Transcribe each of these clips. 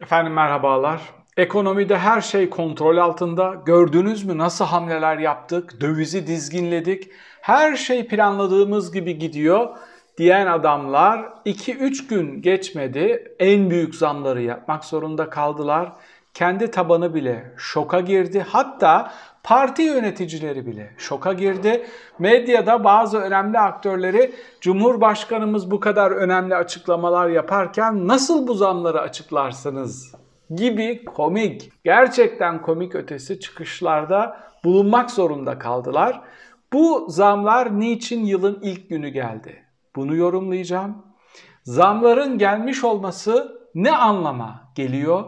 Efendim merhabalar. Ekonomide her şey kontrol altında. Gördünüz mü nasıl hamleler yaptık? Dövizi dizginledik. Her şey planladığımız gibi gidiyor diyen adamlar 2-3 gün geçmedi. En büyük zamları yapmak zorunda kaldılar. Kendi tabanı bile şoka girdi. Hatta parti yöneticileri bile şoka girdi. Medyada bazı önemli aktörleri Cumhurbaşkanımız bu kadar önemli açıklamalar yaparken nasıl bu zamları açıklarsınız gibi komik, gerçekten komik ötesi çıkışlarda bulunmak zorunda kaldılar. Bu zamlar niçin yılın ilk günü geldi? Bunu yorumlayacağım. Zamların gelmiş olması ne anlama geliyor?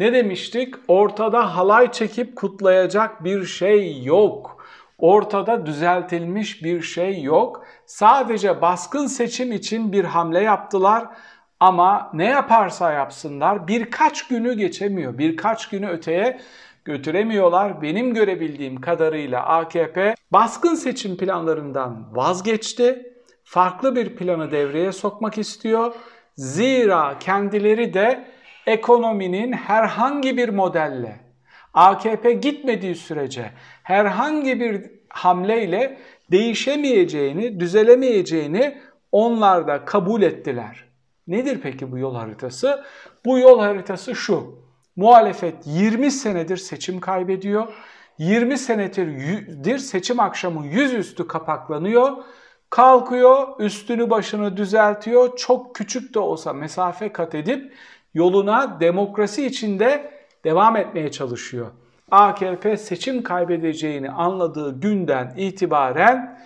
Ne demiştik? Ortada halay çekip kutlayacak bir şey yok. Ortada düzeltilmiş bir şey yok. Sadece baskın seçim için bir hamle yaptılar ama ne yaparsa yapsınlar birkaç günü geçemiyor. Birkaç günü öteye götüremiyorlar. Benim görebildiğim kadarıyla AKP baskın seçim planlarından vazgeçti. Farklı bir planı devreye sokmak istiyor. Zira kendileri de ekonominin herhangi bir modelle AKP gitmediği sürece herhangi bir hamleyle değişemeyeceğini, düzelemeyeceğini onlar da kabul ettiler. Nedir peki bu yol haritası? Bu yol haritası şu. Muhalefet 20 senedir seçim kaybediyor. 20 senedir seçim akşamı yüzüstü kapaklanıyor. Kalkıyor, üstünü başını düzeltiyor. Çok küçük de olsa mesafe kat edip yoluna demokrasi içinde devam etmeye çalışıyor. AKP seçim kaybedeceğini anladığı günden itibaren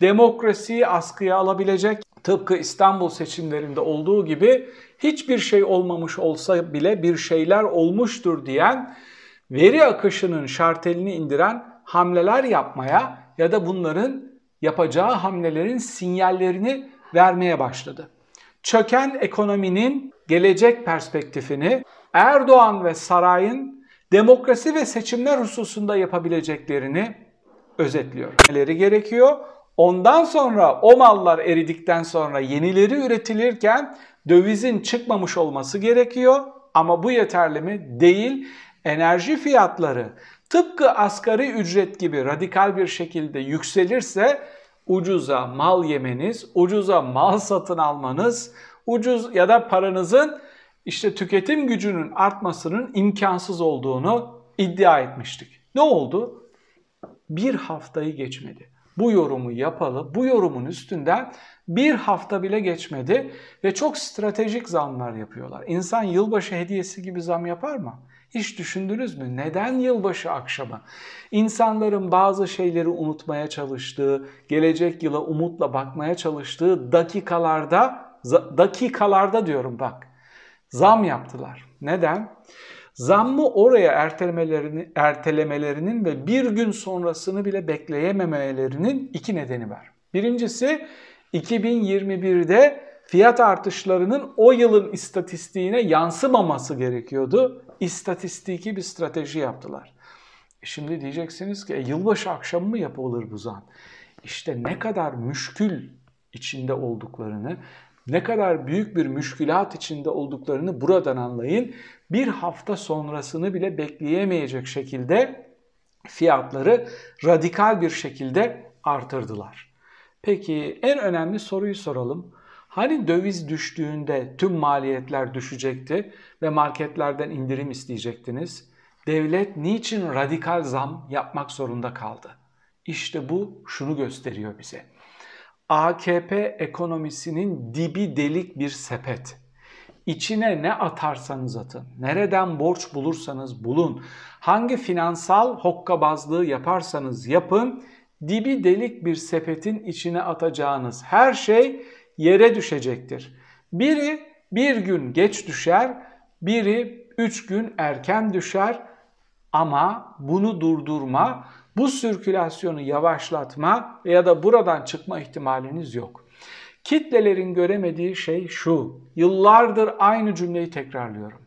demokrasiyi askıya alabilecek, tıpkı İstanbul seçimlerinde olduğu gibi hiçbir şey olmamış olsa bile bir şeyler olmuştur diyen, veri akışının şartelini indiren hamleler yapmaya ya da bunların yapacağı hamlelerin sinyallerini vermeye başladı. Çöken ekonominin gelecek perspektifini Erdoğan ve sarayın demokrasi ve seçimler hususunda yapabileceklerini özetliyor. Neleri gerekiyor? Ondan sonra o mallar eridikten sonra yenileri üretilirken dövizin çıkmamış olması gerekiyor. Ama bu yeterli mi? Değil. Enerji fiyatları tıpkı asgari ücret gibi radikal bir şekilde yükselirse ucuza mal yemeniz, ucuza mal satın almanız, ucuz ya da paranızın işte tüketim gücünün artmasının imkansız olduğunu iddia etmiştik. Ne oldu? Bir haftayı geçmedi. Bu yorumu yapalı, bu yorumun üstünden bir hafta bile geçmedi ve çok stratejik zamlar yapıyorlar. İnsan yılbaşı hediyesi gibi zam yapar mı? Hiç düşündünüz mü? Neden yılbaşı akşamı? İnsanların bazı şeyleri unutmaya çalıştığı, gelecek yıla umutla bakmaya çalıştığı dakikalarda, dakikalarda diyorum bak, zam yaptılar. Neden? Zammı oraya ertelemelerinin, ertelemelerinin ve bir gün sonrasını bile bekleyememelerinin iki nedeni var. Birincisi 2021'de fiyat artışlarının o yılın istatistiğine yansımaması gerekiyordu. İstatistiki bir strateji yaptılar. E şimdi diyeceksiniz ki e, yılbaşı akşamı mı yapılır bu zam? İşte ne kadar müşkül içinde olduklarını, ne kadar büyük bir müşkülat içinde olduklarını buradan anlayın. Bir hafta sonrasını bile bekleyemeyecek şekilde fiyatları radikal bir şekilde artırdılar. Peki en önemli soruyu soralım. Hani döviz düştüğünde tüm maliyetler düşecekti ve marketlerden indirim isteyecektiniz? Devlet niçin radikal zam yapmak zorunda kaldı? İşte bu şunu gösteriyor bize. AKP ekonomisinin dibi delik bir sepet. İçine ne atarsanız atın, nereden borç bulursanız bulun, hangi finansal hokkabazlığı yaparsanız yapın, dibi delik bir sepetin içine atacağınız her şey yere düşecektir. Biri bir gün geç düşer, biri üç gün erken düşer ama bunu durdurma, bu sirkülasyonu yavaşlatma ya da buradan çıkma ihtimaliniz yok. Kitlelerin göremediği şey şu, yıllardır aynı cümleyi tekrarlıyorum.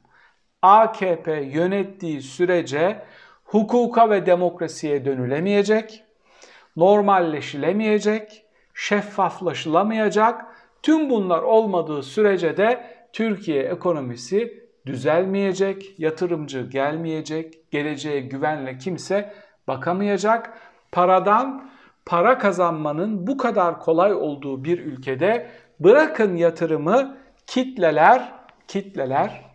AKP yönettiği sürece hukuka ve demokrasiye dönülemeyecek, normalleşilemeyecek, şeffaflaşılamayacak. Tüm bunlar olmadığı sürece de Türkiye ekonomisi düzelmeyecek, yatırımcı gelmeyecek, geleceğe güvenle kimse bakamayacak. Paradan para kazanmanın bu kadar kolay olduğu bir ülkede bırakın yatırımı kitleler kitleler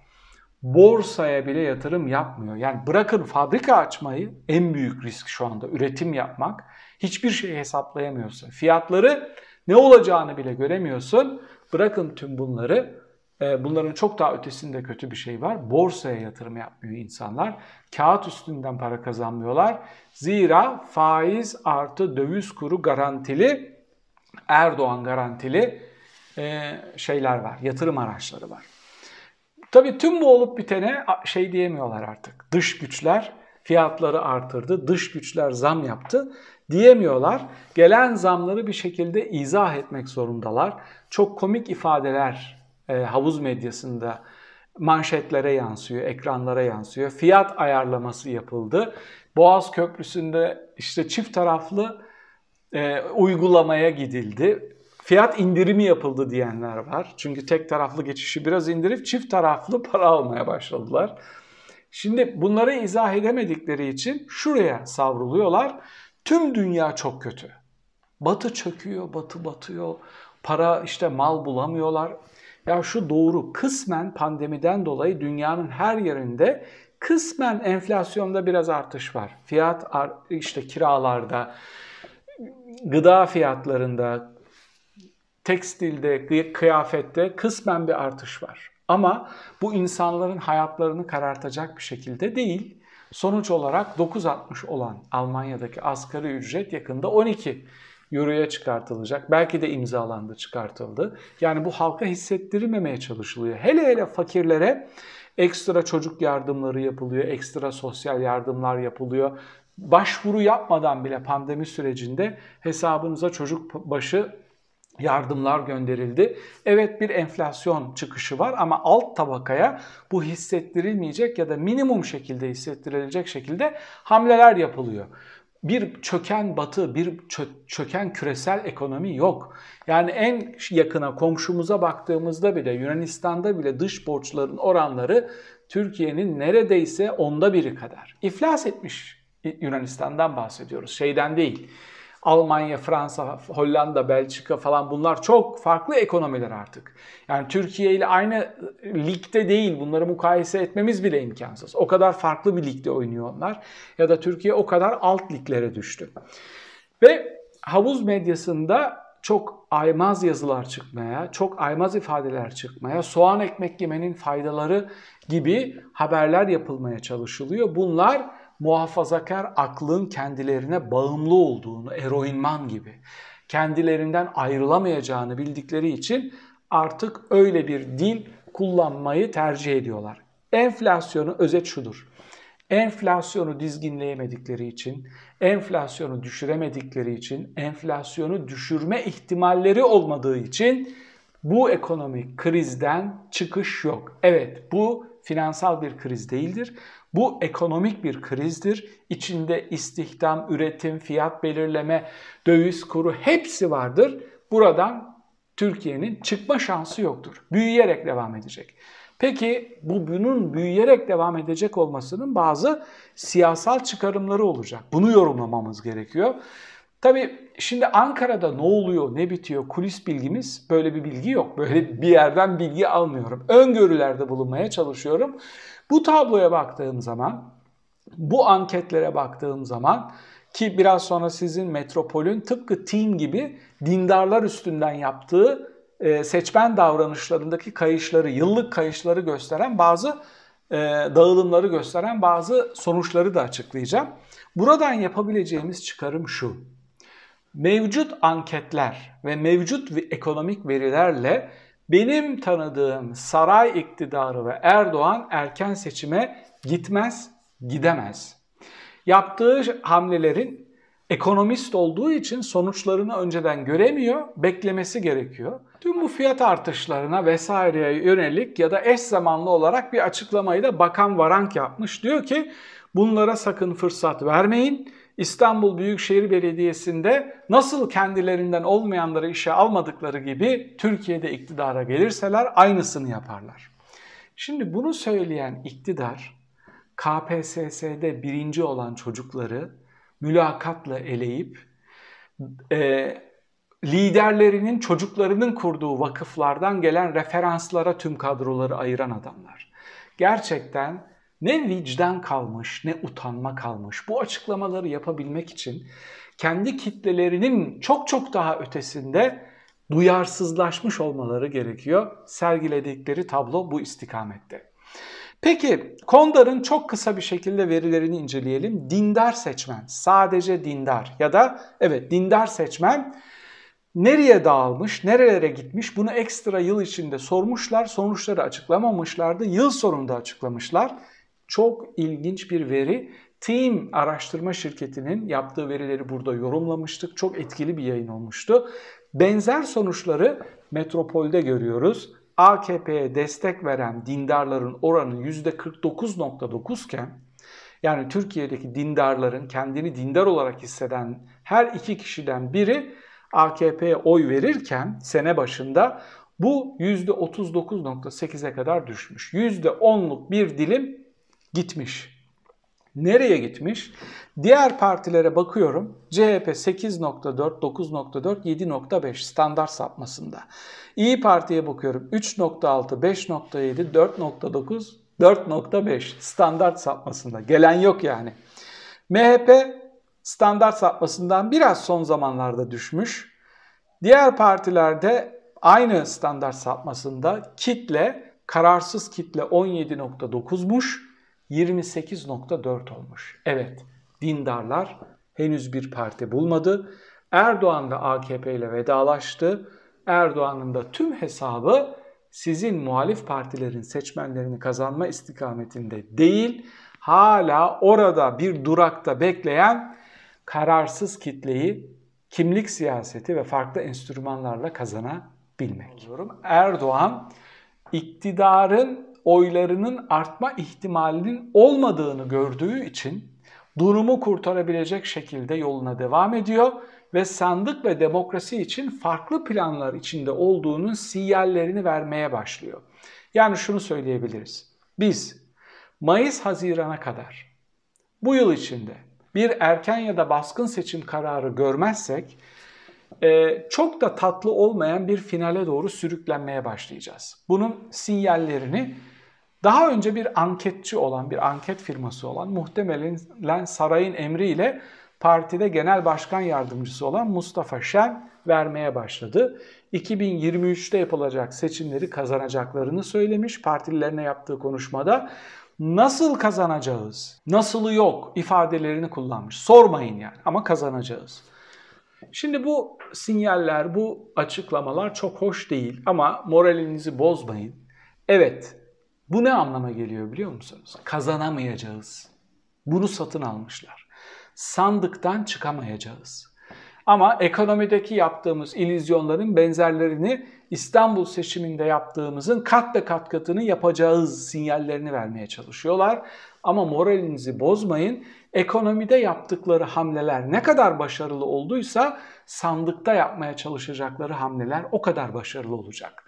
borsaya bile yatırım yapmıyor. Yani bırakın fabrika açmayı en büyük risk şu anda üretim yapmak. Hiçbir şey hesaplayamıyorsun. Fiyatları ne olacağını bile göremiyorsun. Bırakın tüm bunları. E, bunların çok daha ötesinde kötü bir şey var. Borsaya yatırım yapmıyor insanlar. Kağıt üstünden para kazanmıyorlar. Zira faiz artı döviz kuru garantili, Erdoğan garantili e, şeyler var, yatırım araçları var. Tabii tüm bu olup bitene şey diyemiyorlar artık. Dış güçler fiyatları artırdı, dış güçler zam yaptı diyemiyorlar. Gelen zamları bir şekilde izah etmek zorundalar. Çok komik ifadeler e, havuz medyasında manşetlere yansıyor, ekranlara yansıyor. Fiyat ayarlaması yapıldı. Boğaz Köprüsü'nde işte çift taraflı e, uygulamaya gidildi. Fiyat indirimi yapıldı diyenler var. Çünkü tek taraflı geçişi biraz indirip çift taraflı para almaya başladılar. Şimdi bunları izah edemedikleri için şuraya savruluyorlar. Tüm dünya çok kötü. Batı çöküyor, batı batıyor. Para işte mal bulamıyorlar. Ya şu doğru kısmen pandemiden dolayı dünyanın her yerinde kısmen enflasyonda biraz artış var. Fiyat işte kiralarda, gıda fiyatlarında, tekstilde, kıyafette kısmen bir artış var. Ama bu insanların hayatlarını karartacak bir şekilde değil. Sonuç olarak 9.60 olan Almanya'daki asgari ücret yakında 12 euroya çıkartılacak. Belki de imzalandı, çıkartıldı. Yani bu halka hissettirilmemeye çalışılıyor. Hele hele fakirlere ekstra çocuk yardımları yapılıyor, ekstra sosyal yardımlar yapılıyor. Başvuru yapmadan bile pandemi sürecinde hesabınıza çocuk başı yardımlar gönderildi. Evet bir enflasyon çıkışı var ama alt tabakaya bu hissettirilmeyecek ya da minimum şekilde hissettirilecek şekilde hamleler yapılıyor. Bir çöken batı, bir çöken küresel ekonomi yok. Yani en yakına komşumuza baktığımızda bile Yunanistan'da bile dış borçların oranları Türkiye'nin neredeyse onda biri kadar. İflas etmiş Yunanistan'dan bahsediyoruz. Şeyden değil. Almanya, Fransa, Hollanda, Belçika falan bunlar çok farklı ekonomiler artık. Yani Türkiye ile aynı ligde değil. Bunları mukayese etmemiz bile imkansız. O kadar farklı bir ligde oynuyor onlar. Ya da Türkiye o kadar alt liglere düştü. Ve havuz medyasında çok aymaz yazılar çıkmaya, çok aymaz ifadeler çıkmaya, soğan ekmek yemenin faydaları gibi haberler yapılmaya çalışılıyor. Bunlar muhafazakar aklın kendilerine bağımlı olduğunu, eroinman gibi kendilerinden ayrılamayacağını bildikleri için artık öyle bir dil kullanmayı tercih ediyorlar. Enflasyonu özet şudur. Enflasyonu dizginleyemedikleri için, enflasyonu düşüremedikleri için, enflasyonu düşürme ihtimalleri olmadığı için bu ekonomik krizden çıkış yok. Evet bu finansal bir kriz değildir. Bu ekonomik bir krizdir. İçinde istihdam, üretim, fiyat belirleme, döviz kuru hepsi vardır. Buradan Türkiye'nin çıkma şansı yoktur. Büyüyerek devam edecek. Peki bu bunun büyüyerek devam edecek olmasının bazı siyasal çıkarımları olacak. Bunu yorumlamamız gerekiyor. Tabii şimdi Ankara'da ne oluyor, ne bitiyor kulis bilgimiz böyle bir bilgi yok. Böyle bir yerden bilgi almıyorum. Öngörülerde bulunmaya çalışıyorum. Bu tabloya baktığım zaman, bu anketlere baktığım zaman ki biraz sonra sizin Metropol'ün tıpkı Team gibi dindarlar üstünden yaptığı e, seçmen davranışlarındaki kayışları, yıllık kayışları gösteren bazı e, dağılımları gösteren bazı sonuçları da açıklayacağım. Buradan yapabileceğimiz çıkarım şu. Mevcut anketler ve mevcut ekonomik verilerle benim tanıdığım saray iktidarı ve Erdoğan erken seçime gitmez, gidemez. Yaptığı hamlelerin ekonomist olduğu için sonuçlarını önceden göremiyor, beklemesi gerekiyor. Tüm bu fiyat artışlarına vesaireye yönelik ya da eş zamanlı olarak bir açıklamayı da Bakan Varank yapmış. Diyor ki bunlara sakın fırsat vermeyin. İstanbul Büyükşehir Belediyesi'nde nasıl kendilerinden olmayanları işe almadıkları gibi Türkiye'de iktidara gelirseler aynısını yaparlar. Şimdi bunu söyleyen iktidar KPSS'de birinci olan çocukları mülakatla eleyip e, liderlerinin çocuklarının kurduğu vakıflardan gelen referanslara tüm kadroları ayıran adamlar. Gerçekten ne vicdan kalmış ne utanma kalmış. Bu açıklamaları yapabilmek için kendi kitlelerinin çok çok daha ötesinde duyarsızlaşmış olmaları gerekiyor. Sergiledikleri tablo bu istikamette. Peki Kondar'ın çok kısa bir şekilde verilerini inceleyelim. Dindar seçmen, sadece dindar ya da evet dindar seçmen nereye dağılmış, nerelere gitmiş bunu ekstra yıl içinde sormuşlar. Sonuçları açıklamamışlardı. Yıl sonunda açıklamışlar. Çok ilginç bir veri. Team araştırma şirketinin yaptığı verileri burada yorumlamıştık. Çok etkili bir yayın olmuştu. Benzer sonuçları Metropol'de görüyoruz. AKP'ye destek veren dindarların oranı %49.9 iken yani Türkiye'deki dindarların kendini dindar olarak hisseden her iki kişiden biri AKP'ye oy verirken sene başında bu %39.8'e kadar düşmüş. %10'luk bir dilim gitmiş. Nereye gitmiş? Diğer partilere bakıyorum. CHP 8.4, 9.4, 7.5 standart sapmasında. İyi Parti'ye bakıyorum. 3.6, 5.7, 4.9, 4.5 standart sapmasında. Gelen yok yani. MHP standart sapmasından biraz son zamanlarda düşmüş. Diğer partilerde aynı standart sapmasında kitle, kararsız kitle 17.9'muş. 28.4 olmuş. Evet, dindarlar henüz bir parti bulmadı. Erdoğan da AKP ile vedalaştı. Erdoğan'ın da tüm hesabı sizin muhalif partilerin seçmenlerini kazanma istikametinde değil, hala orada bir durakta bekleyen kararsız kitleyi kimlik siyaseti ve farklı enstrümanlarla kazanabilmek. Erdoğan iktidarın oylarının artma ihtimalinin olmadığını gördüğü için durumu kurtarabilecek şekilde yoluna devam ediyor ve sandık ve demokrasi için farklı planlar içinde olduğunun sinyallerini vermeye başlıyor. Yani şunu söyleyebiliriz. Biz Mayıs-Haziran'a kadar bu yıl içinde bir erken ya da baskın seçim kararı görmezsek e, çok da tatlı olmayan bir finale doğru sürüklenmeye başlayacağız. Bunun sinyallerini daha önce bir anketçi olan, bir anket firması olan muhtemelen sarayın emriyle partide genel başkan yardımcısı olan Mustafa Şen vermeye başladı. 2023'te yapılacak seçimleri kazanacaklarını söylemiş partililerine yaptığı konuşmada. Nasıl kazanacağız? Nasılı yok ifadelerini kullanmış. Sormayın yani ama kazanacağız. Şimdi bu sinyaller, bu açıklamalar çok hoş değil ama moralinizi bozmayın. Evet, bu ne anlama geliyor biliyor musunuz? Kazanamayacağız. Bunu satın almışlar. Sandıktan çıkamayacağız. Ama ekonomideki yaptığımız ilizyonların benzerlerini İstanbul seçiminde yaptığımızın kat ve kat katını yapacağız sinyallerini vermeye çalışıyorlar. Ama moralinizi bozmayın. Ekonomide yaptıkları hamleler ne kadar başarılı olduysa sandıkta yapmaya çalışacakları hamleler o kadar başarılı olacak.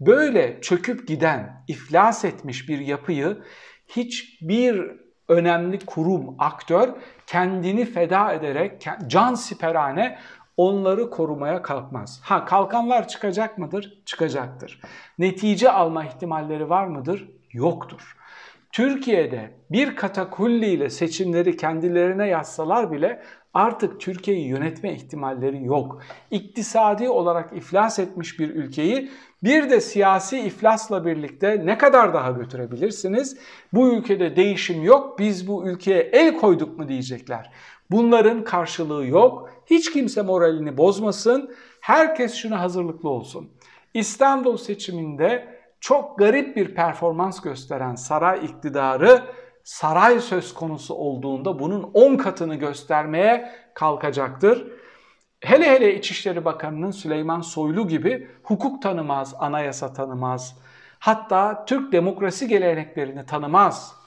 Böyle çöküp giden, iflas etmiş bir yapıyı hiçbir önemli kurum, aktör kendini feda ederek can siperhane onları korumaya kalkmaz. Ha kalkanlar çıkacak mıdır? Çıkacaktır. Netice alma ihtimalleri var mıdır? Yoktur. Türkiye'de bir katakulli ile seçimleri kendilerine yazsalar bile artık Türkiye'yi yönetme ihtimalleri yok. İktisadi olarak iflas etmiş bir ülkeyi bir de siyasi iflasla birlikte ne kadar daha götürebilirsiniz? Bu ülkede değişim yok, biz bu ülkeye el koyduk mu diyecekler. Bunların karşılığı yok. Hiç kimse moralini bozmasın. Herkes şuna hazırlıklı olsun. İstanbul seçiminde çok garip bir performans gösteren saray iktidarı saray söz konusu olduğunda bunun 10 katını göstermeye kalkacaktır. Hele hele İçişleri Bakanı'nın Süleyman Soylu gibi hukuk tanımaz, anayasa tanımaz, hatta Türk demokrasi geleneklerini tanımaz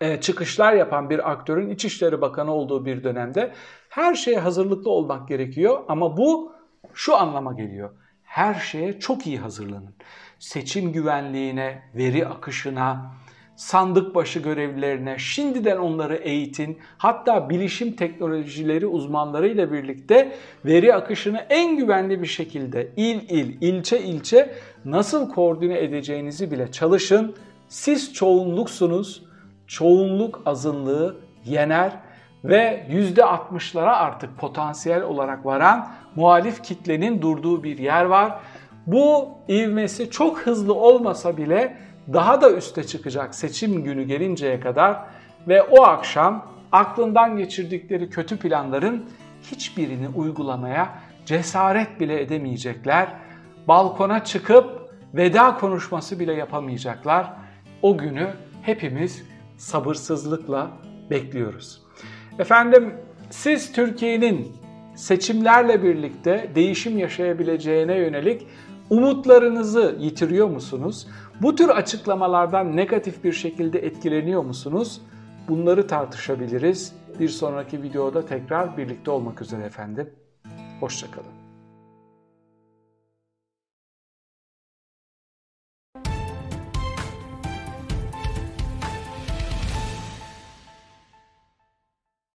e, çıkışlar yapan bir aktörün İçişleri Bakanı olduğu bir dönemde her şeye hazırlıklı olmak gerekiyor ama bu şu anlama geliyor. Her şeye çok iyi hazırlanın. seçim güvenliğine, veri akışına, sandık başı görevlilerine şimdiden onları eğitin. Hatta bilişim teknolojileri uzmanlarıyla birlikte veri akışını en güvenli bir şekilde il il, ilçe ilçe nasıl koordine edeceğinizi bile çalışın. Siz çoğunluksunuz. Çoğunluk azınlığı yener ve %60'lara artık potansiyel olarak varan muhalif kitlenin durduğu bir yer var. Bu ivmesi çok hızlı olmasa bile daha da üste çıkacak seçim günü gelinceye kadar ve o akşam aklından geçirdikleri kötü planların hiçbirini uygulamaya cesaret bile edemeyecekler. Balkona çıkıp veda konuşması bile yapamayacaklar. O günü hepimiz sabırsızlıkla bekliyoruz. Efendim siz Türkiye'nin seçimlerle birlikte değişim yaşayabileceğine yönelik umutlarınızı yitiriyor musunuz? Bu tür açıklamalardan negatif bir şekilde etkileniyor musunuz? Bunları tartışabiliriz. Bir sonraki videoda tekrar birlikte olmak üzere efendim. Hoşçakalın.